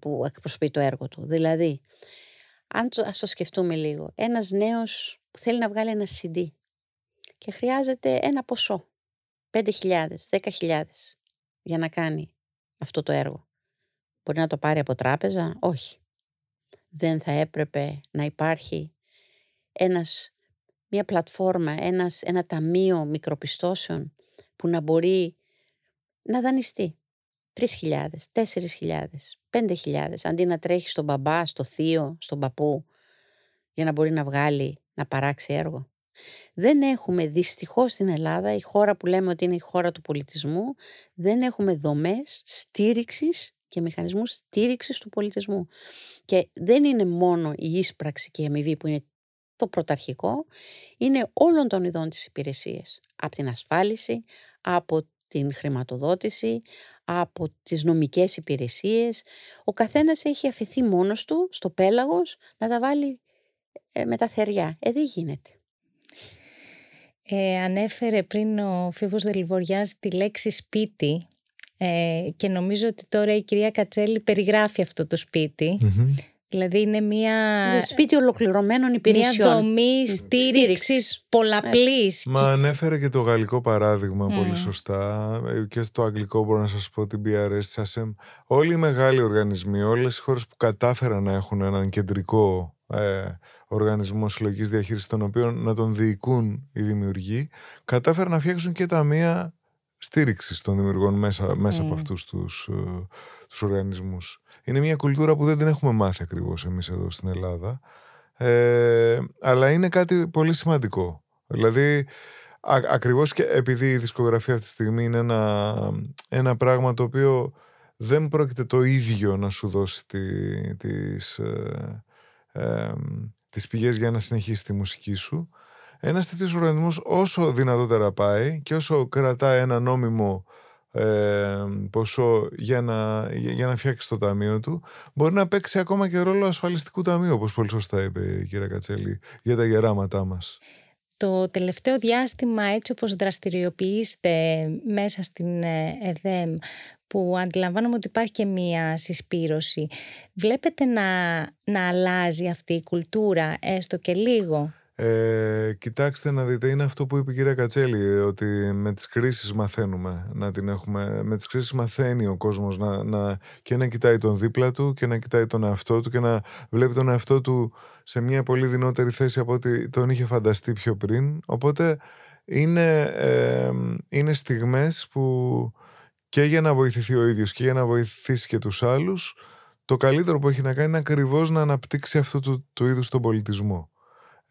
που εκπροσωπεί το έργο του. Δηλαδή, αν ας το σκεφτούμε λίγο, ένας νέος που θέλει να βγάλει ένα CD και χρειάζεται ένα ποσό. 5.000, 10.000 για να κάνει αυτό το έργο. Μπορεί να το πάρει από τράπεζα, όχι. Δεν θα έπρεπε να υπάρχει ένας, μια πλατφόρμα, ένας, ένα ταμείο μικροπιστώσεων που να μπορεί να δανειστεί. 3.000, 4.000, 5.000 αντί να τρέχει στον μπαμπά, στο θείο, στον παππού για να μπορεί να βγάλει, να παράξει έργο. Δεν έχουμε δυστυχώς στην Ελλάδα, η χώρα που λέμε ότι είναι η χώρα του πολιτισμού, δεν έχουμε δομές στήριξης και μηχανισμούς στήριξης του πολιτισμού. Και δεν είναι μόνο η ίσπραξη και η αμοιβή που είναι το πρωταρχικό, είναι όλων των ειδών της υπηρεσίας. Από την ασφάλιση, από την χρηματοδότηση, από τις νομικές υπηρεσίες. Ο καθένας έχει αφαιθεί μόνος του στο πέλαγος να τα βάλει ε, με τα θεριά. Ε, δεν γίνεται. Ε, ανέφερε πριν ο Φίβος Δελιβοριάς τη λέξη σπίτι ε, και νομίζω ότι τώρα η κυρία Κατσέλη περιγράφει αυτό το σπιτι Δηλαδή είναι μια. σπίτι ολοκληρωμένων υπηρεσιών. Μια δομή στήριξης πολλαπλής. Μα ανέφερε και το γαλλικό παράδειγμα πολύ σωστά. Ε, και το αγγλικό μπορώ να σας πω την PRS, τη ASEM. Όλοι οι μεγάλοι οργανισμοί, όλες οι χώρες που κατάφεραν να έχουν έναν κεντρικό ε, οργανισμό συλλογικής διαχείρισης, τον οποίο να τον διοικούν οι δημιουργοί, κατάφεραν να φτιάξουν και ταμεία στήριξης των δημιουργών μέσα, μέσα από αυτούς τους τους οργανισμούς. Είναι μια κουλτούρα που δεν την έχουμε μάθει ακριβώς εμείς εδώ στην Ελλάδα. Ε, αλλά είναι κάτι πολύ σημαντικό. Δηλαδή, α, ακριβώς και επειδή η δισκογραφία αυτή τη στιγμή είναι ένα, ένα πράγμα το οποίο δεν πρόκειται το ίδιο να σου δώσει τη, τις, ε, ε, τις πηγές για να συνεχίσει τη μουσική σου. Ένας τέτοιος οργανισμός όσο δυνατότερα πάει και όσο κρατάει ένα νόμιμο ε, ποσό για να, για να φτιάξει το ταμείο του, μπορεί να παίξει ακόμα και ρόλο ασφαλιστικού ταμείου, όπως πολύ σωστά είπε η κυρία Κατσέλη, για τα γεράματά μας. Το τελευταίο διάστημα, έτσι όπως δραστηριοποιείστε μέσα στην ε, ΕΔΕΜ, που αντιλαμβάνομαι ότι υπάρχει και μία συσπήρωση, βλέπετε να, να αλλάζει αυτή η κουλτούρα, έστω και λίγο; Ε, κοιτάξτε να δείτε, είναι αυτό που είπε η κυρία Κατσέλη, ότι με τις κρίσεις μαθαίνουμε να την έχουμε. Με τις κρίσεις μαθαίνει ο κόσμος να, να, και να κοιτάει τον δίπλα του και να κοιτάει τον εαυτό του και να βλέπει τον εαυτό του σε μια πολύ δυνότερη θέση από ό,τι τον είχε φανταστεί πιο πριν. Οπότε είναι, ε, είναι στιγμές που και για να βοηθηθεί ο ίδιος και για να βοηθήσει και τους άλλους το καλύτερο που έχει να κάνει είναι ακριβώς να αναπτύξει αυτό του, του είδους τον πολιτισμό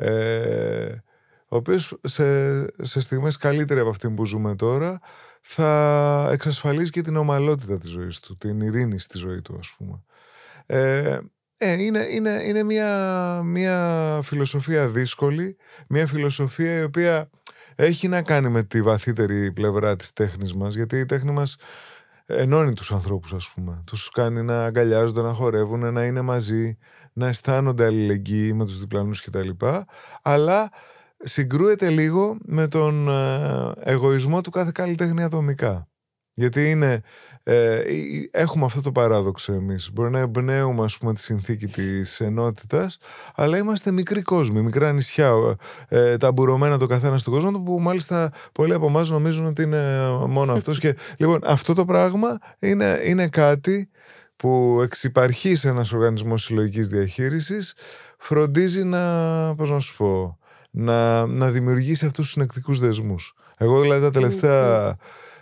ε, ο οποίος σε, σε στιγμές καλύτερη από αυτή που ζούμε τώρα θα εξασφαλίσει και την ομαλότητα της ζωής του, την ειρήνη στη ζωή του ας πούμε. Ε, ε, είναι, είναι, είναι μια, μια φιλοσοφία δύσκολη, μια φιλοσοφία η οποία έχει να κάνει με τη βαθύτερη πλευρά της τέχνης μας, γιατί η τέχνη μας ενώνει τους ανθρώπους ας πούμε. Τους κάνει να αγκαλιάζονται, να χορεύουν, να είναι μαζί, να αισθάνονται αλληλεγγύη με τους διπλανούς κτλ. Αλλά συγκρούεται λίγο με τον ε, εγωισμό του κάθε καλλιτέχνη ατομικά. Γιατί είναι, ε, έχουμε αυτό το παράδοξο εμείς. Μπορεί να εμπνέουμε ας πούμε τη συνθήκη της ενότητας, αλλά είμαστε μικροί κόσμοι, μικρά νησιά, ε, ταμπουρωμένα το καθένα στον κόσμο, που μάλιστα πολλοί από εμάς νομίζουν ότι είναι μόνο αυτός. και, λοιπόν, αυτό το πράγμα είναι, είναι κάτι που εξυπαρχείς ένας οργανισμός συλλογικής διαχείρισης φροντίζει να, πώς να σου πω, να, να δημιουργήσει αυτούς τους συνεκτικούς δεσμούς. Εγώ δηλαδή τα τελευταία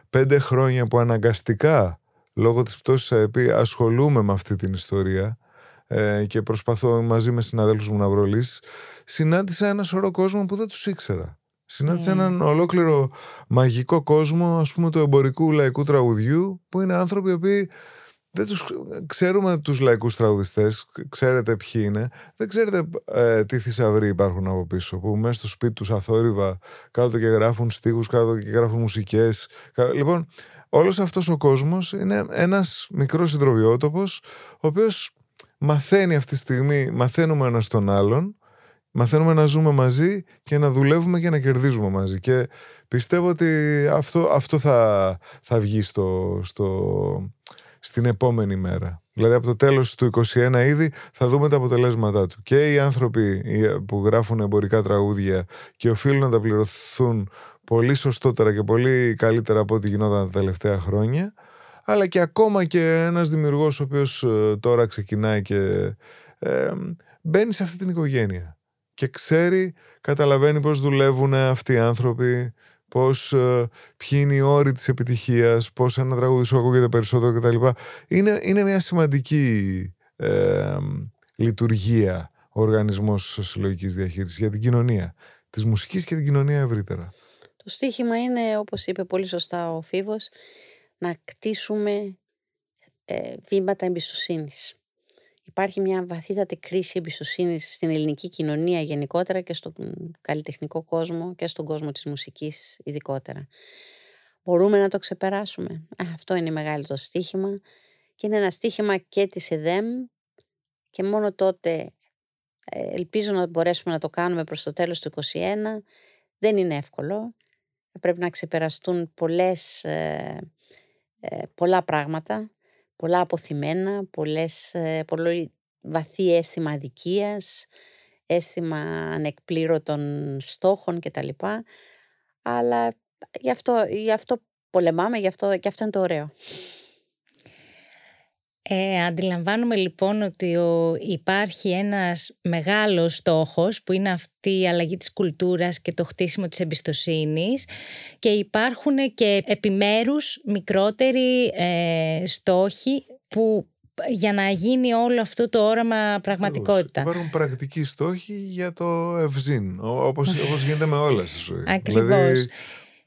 πέντε χρόνια που αναγκαστικά λόγω της πτώσης ΑΕΠ ασχολούμαι με αυτή την ιστορία ε, και προσπαθώ μαζί με συναδέλφους μου να βρω λύσεις, συνάντησα ένα σωρό κόσμο που δεν τους ήξερα. Συνάντησα έναν ολόκληρο μαγικό κόσμο, ας πούμε, του εμπορικού λαϊκού τραγουδιού, που είναι άνθρωποι οι οποίοι δεν τους ξέρουμε τους λαϊκούς τραγουδιστές, ξέρετε ποιοι είναι, δεν ξέρετε ε, τι θησαυροί υπάρχουν από πίσω, που μέσα στο σπίτι τους αθόρυβα κάτω και γράφουν στίχους, κάτω και γράφουν μουσικές. Λοιπόν, όλος αυτός ο κόσμος είναι ένας μικρός συντροβιότοπος, ο οποίος μαθαίνει αυτή τη στιγμή, μαθαίνουμε ένας τον άλλον, μαθαίνουμε να ζούμε μαζί και να δουλεύουμε και να κερδίζουμε μαζί. Και πιστεύω ότι αυτό, αυτό θα, θα βγει στο, στο, στην επόμενη μέρα. Δηλαδή από το τέλος του 2021 ήδη θα δούμε τα αποτελέσματά του. Και οι άνθρωποι που γράφουν εμπορικά τραγούδια και οφείλουν να τα πληρωθούν πολύ σωστότερα και πολύ καλύτερα από ό,τι γινόταν τα τελευταία χρόνια, αλλά και ακόμα και ένας δημιουργός ο οποίος ε, τώρα ξεκινάει και ε, μπαίνει σε αυτή την οικογένεια και ξέρει, καταλαβαίνει πώς δουλεύουν αυτοί οι άνθρωποι, πώς, ε, ποιοι είναι οι όροι της επιτυχίας, πώς ένα τραγούδι σου ακούγεται περισσότερο κτλ. Είναι, είναι μια σημαντική ε, λειτουργία ο οργανισμός συλλογικής διαχείρισης για την κοινωνία. της μουσικής και την κοινωνία ευρύτερα. Το στίχημα είναι, όπως είπε πολύ σωστά ο Φίβος, να κτίσουμε ε, βήματα εμπιστοσύνης. Υπάρχει μια βαθύτατη κρίση εμπιστοσύνη στην ελληνική κοινωνία γενικότερα και στον καλλιτεχνικό κόσμο και στον κόσμο της μουσικής ειδικότερα. Μπορούμε να το ξεπεράσουμε. Αυτό είναι μεγάλο το στίχημα και είναι ένα στίχημα και της ΕΔΕΜ και μόνο τότε ε, ελπίζω να μπορέσουμε να το κάνουμε προς το τέλος του 2021. Δεν είναι εύκολο. Πρέπει να ξεπεραστούν πολλές, ε, ε, πολλά πράγματα, πολλά αποθυμένα, πολλές, πολύ βαθύ αίσθημα αδικίας, αίσθημα ανεκπλήρωτων στόχων κτλ. Αλλά γι' αυτό, γι αυτό πολεμάμε, γι' αυτό, και αυτό είναι το ωραίο. Ε, αντιλαμβάνομαι λοιπόν ότι ο, υπάρχει ένας μεγάλος στόχος που είναι αυτή η αλλαγή της κουλτούρας και το χτίσιμο της εμπιστοσύνης και υπάρχουν και επιμέρους μικρότεροι ε, στόχοι που για να γίνει όλο αυτό το όραμα πραγματικότητα. Υπάρχουν πρακτικοί στόχοι για το ευζήν, όπως, όπως γίνεται με όλα στη ζωή. Ακριβώς. Δηλαδή,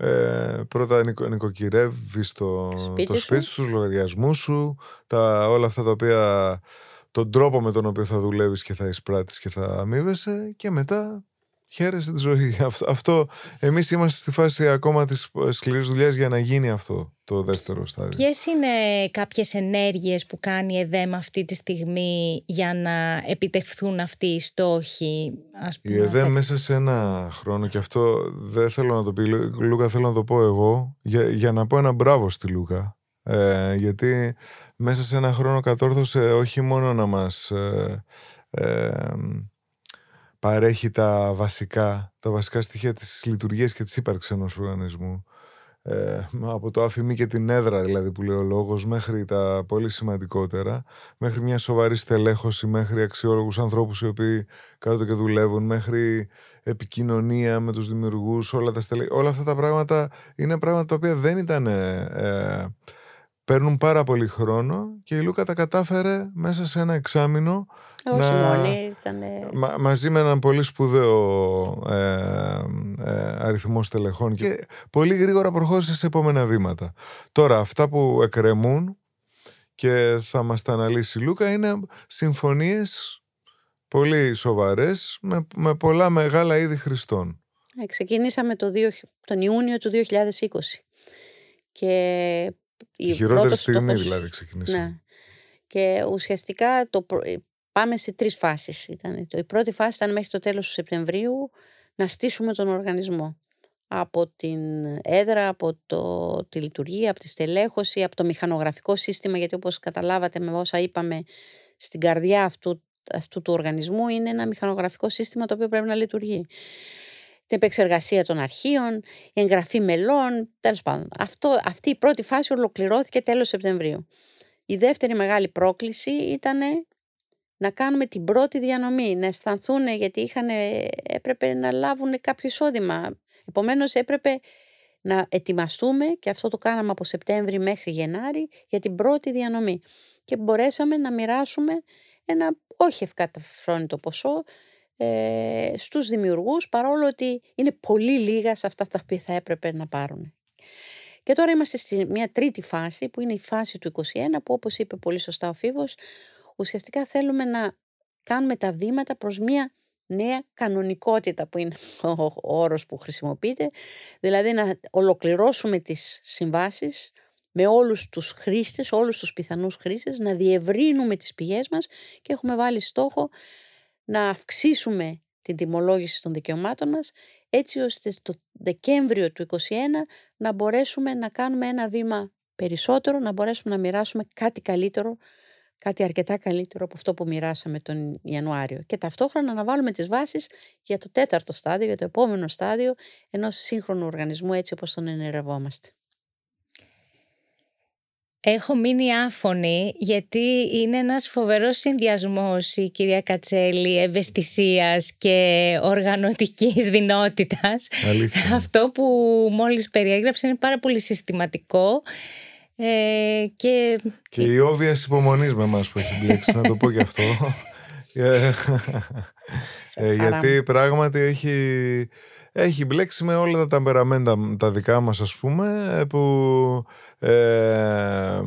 ε, πρώτα νοικο, νοικοκυρεύεις το σπίτι, το σπίτι σου, τους λογαριασμούς σου, τα, όλα αυτά τα οποία, τον τρόπο με τον οποίο θα δουλεύεις και θα εισπράττεις και θα αμείβεσαι και μετά χαίρεσαι τη ζωή. Αυτό, αυτό εμείς είμαστε στη φάση ακόμα της σκληρής δουλειάς για να γίνει αυτό το δεύτερο στάδιο. Ποιες είναι κάποιες ενέργειες που κάνει η ΕΔΕΜ αυτή τη στιγμή για να επιτευχθούν αυτοί οι στόχοι, ας πούμε. Η ΕΔΕΜ μέσα σε ένα χρόνο, και αυτό δεν θέλω να το πει, Λούκα, θέλω να το πω εγώ, για, για να πω ένα μπράβο στη Λούκα. Ε, γιατί μέσα σε ένα χρόνο κατόρθωσε όχι μόνο να μας ε, ε, παρέχει τα βασικά, τα βασικά στοιχεία της λειτουργίας και της ύπαρξης ενός οργανισμού, ε, από το αφημί και την έδρα δηλαδή που λέει ο λόγος μέχρι τα πολύ σημαντικότερα μέχρι μια σοβαρή στελέχωση μέχρι αξιόλογους ανθρώπους οι οποίοι κάτω και δουλεύουν μέχρι επικοινωνία με τους δημιουργούς όλα, τα στελέ... όλα αυτά τα πράγματα είναι πράγματα τα οποία δεν ήταν ε, παίρνουν πάρα πολύ χρόνο και η Λούκα τα κατάφερε μέσα σε ένα εξάμεινο όχι να... μόνοι, ήταν... Μα, μαζί με έναν πολύ σπουδαίο ε, ε, αριθμό στελεχών και πολύ γρήγορα προχώρησε σε επόμενα βήματα. Τώρα, αυτά που εκκρεμούν και θα μας τα αναλύσει η Λούκα είναι συμφωνίες πολύ σοβαρές με, με πολλά μεγάλα είδη χρηστών. Ε, ξεκινήσαμε το τον Ιούνιο του 2020 και η χειρότερη στιγμή δηλαδή ξεκινήσαμε. Ναι. Και ουσιαστικά το, Πάμε σε τρεις φάσεις. Ήταν. Η πρώτη φάση ήταν μέχρι το τέλος του Σεπτεμβρίου να στήσουμε τον οργανισμό. Από την έδρα, από το, τη λειτουργία, από τη στελέχωση, από το μηχανογραφικό σύστημα, γιατί όπως καταλάβατε με όσα είπαμε στην καρδιά αυτού, αυτού του οργανισμού είναι ένα μηχανογραφικό σύστημα το οποίο πρέπει να λειτουργεί. Την επεξεργασία των αρχείων, η εγγραφή μελών, τέλος πάντων. Αυτό, αυτή η πρώτη φάση ολοκληρώθηκε τέλος Σεπτεμβρίου. Η δεύτερη μεγάλη πρόκληση ήταν να κάνουμε την πρώτη διανομή, να αισθανθούν γιατί είχαν, έπρεπε να λάβουν κάποιο εισόδημα. Επομένως έπρεπε να ετοιμαστούμε και αυτό το κάναμε από Σεπτέμβρη μέχρι Γενάρη για την πρώτη διανομή και μπορέσαμε να μοιράσουμε ένα όχι ευκαταφρόνητο ποσό ε, στους δημιουργούς παρόλο ότι είναι πολύ λίγα σε αυτά τα οποία θα έπρεπε να πάρουν. Και τώρα είμαστε στη μια τρίτη φάση που είναι η φάση του 21 που όπως είπε πολύ σωστά ο Φίβος ουσιαστικά θέλουμε να κάνουμε τα βήματα προς μια νέα κανονικότητα που είναι ο όρος που χρησιμοποιείται, δηλαδή να ολοκληρώσουμε τις συμβάσεις με όλους τους χρήστες, όλους τους πιθανούς χρήστες, να διευρύνουμε τις πηγές μας και έχουμε βάλει στόχο να αυξήσουμε την τιμολόγηση των δικαιωμάτων μας έτσι ώστε το Δεκέμβριο του 2021 να μπορέσουμε να κάνουμε ένα βήμα περισσότερο, να μπορέσουμε να μοιράσουμε κάτι καλύτερο κάτι αρκετά καλύτερο από αυτό που μοιράσαμε τον Ιανουάριο. Και ταυτόχρονα να βάλουμε τις βάσεις για το τέταρτο στάδιο, για το επόμενο στάδιο ενός σύγχρονου οργανισμού έτσι όπως τον ενερευόμαστε. Έχω μείνει άφωνη γιατί είναι ένας φοβερός συνδυασμός η κυρία Κατσέλη ευαισθησίας και οργανωτικής δυνότητας. Αυτό που μόλις περιέγραψε είναι πάρα πολύ συστηματικό ε, και... και η όβιας υπομονής με εμάς που έχει μπλέξει, να το πω και αυτό. Ε, Ε, γιατί πράγματι έχει, έχει μπλέξει με όλα τα ταμπεραμέντα τα δικά μας ας πούμε που ε,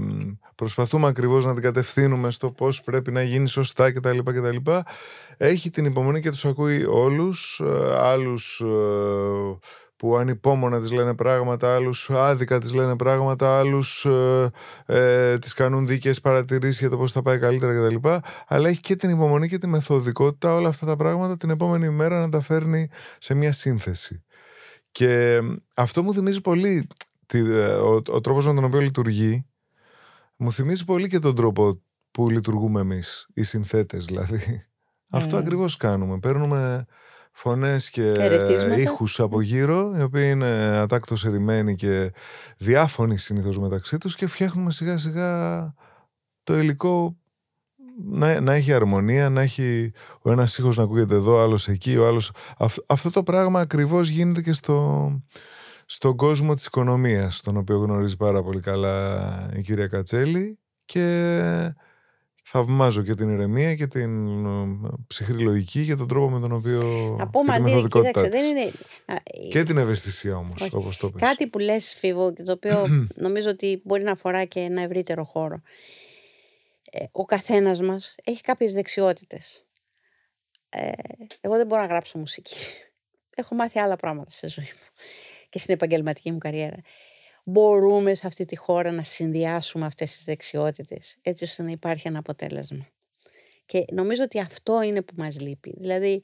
προσπαθούμε ακριβώς να την κατευθύνουμε στο πώς πρέπει να γίνει σωστά κτλ. κτλ. Έχει την υπομονή και τους ακούει όλους, ε, άλλους ε, που ανυπόμονα τις λένε πράγματα, άλλους άδικα τις λένε πράγματα, άλλους ε, ε, τις κάνουν δίκαιες παρατηρήσεις για το πώς θα πάει καλύτερα κτλ. Αλλά έχει και την υπομονή και τη μεθοδικότητα όλα αυτά τα πράγματα την επόμενη μέρα να τα φέρνει σε μια σύνθεση. Και αυτό μου θυμίζει πολύ ε, ο, ο τρόπος με τον οποίο λειτουργεί μου θυμίζει πολύ και τον τρόπο που λειτουργούμε εμείς, οι συνθέτες δηλαδή. Αυτό ακριβώς κάνουμε. Παίρνουμε φωνές και ήχους από γύρω, οι οποίοι είναι ατάκτως ερημένοι και διάφωνοι συνήθως μεταξύ τους και φτιάχνουμε σιγά σιγά το υλικό να, να έχει αρμονία, να έχει ο ένας ήχος να ακούγεται εδώ, άλλος εκεί, ο άλλος... αυτό το πράγμα ακριβώς γίνεται και στο, στον κόσμο της οικονομίας, τον οποίο γνωρίζει πάρα πολύ καλά η κυρία Κατσέλη και θαυμάζω και την ηρεμία και την ψυχρή λογική και τον τρόπο με τον οποίο. Να πούμε αντί, κοίταξε, δεν είναι. Και την ευαισθησία όμως, όπως το πες. Κάτι που λες, Φίβο, το οποίο νομίζω ότι μπορεί να αφορά και ένα ευρύτερο χώρο. Ε, ο καθένας μας έχει κάποιες δεξιότητες. Ε, εγώ δεν μπορώ να γράψω μουσική. Έχω μάθει άλλα πράγματα στη ζωή μου και στην επαγγελματική μου καριέρα μπορούμε σε αυτή τη χώρα να συνδυάσουμε αυτές τις δεξιότητες έτσι ώστε να υπάρχει ένα αποτέλεσμα. Και νομίζω ότι αυτό είναι που μας λείπει. Δηλαδή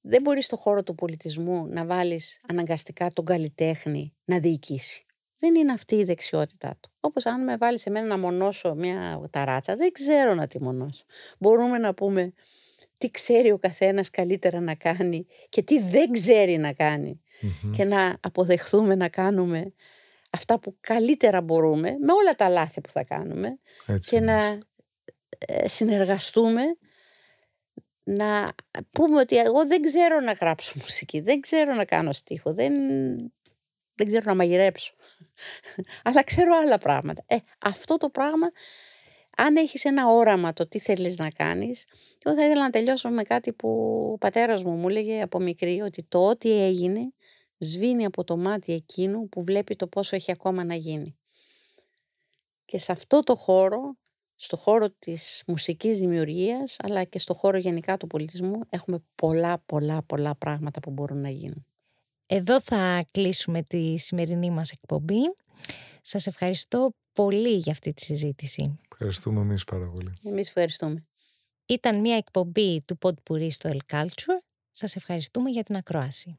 δεν μπορείς στο χώρο του πολιτισμού να βάλεις αναγκαστικά τον καλλιτέχνη να διοικήσει. Δεν είναι αυτή η δεξιότητά του. Όπως αν με βάλεις εμένα να μονώσω μια ταράτσα, δεν ξέρω να τη μονώσω. Μπορούμε να πούμε τι ξέρει ο καθένας καλύτερα να κάνει και τι δεν ξέρει να κανει και να αποδεχθούμε να κάνουμε αυτά που καλύτερα μπορούμε, με όλα τα λάθη που θα κάνουμε και να ε, συνεργαστούμε να πούμε ότι εγώ δεν ξέρω να γράψω μουσική, δεν ξέρω να κάνω στίχο, δεν, δεν ξέρω να μαγειρέψω. Αλλά ξέρω άλλα πράγματα. Ε, αυτό το πράγμα, αν έχεις ένα όραμα το τι θέλεις να κάνεις, εγώ θα ήθελα να τελειώσω με κάτι που ο πατέρας μου μου έλεγε από μικρή, ότι το ό,τι έγινε σβήνει από το μάτι εκείνου που βλέπει το πόσο έχει ακόμα να γίνει. Και σε αυτό το χώρο, στο χώρο της μουσικής δημιουργίας, αλλά και στο χώρο γενικά του πολιτισμού, έχουμε πολλά, πολλά, πολλά πράγματα που μπορούν να γίνουν. Εδώ θα κλείσουμε τη σημερινή μας εκπομπή. Σας ευχαριστώ πολύ για αυτή τη συζήτηση. Ευχαριστούμε εμείς πάρα πολύ. Εμείς ευχαριστούμε. Ήταν μια εκπομπή του Podpuri στο El Culture. Σας ευχαριστούμε για την ακρόαση.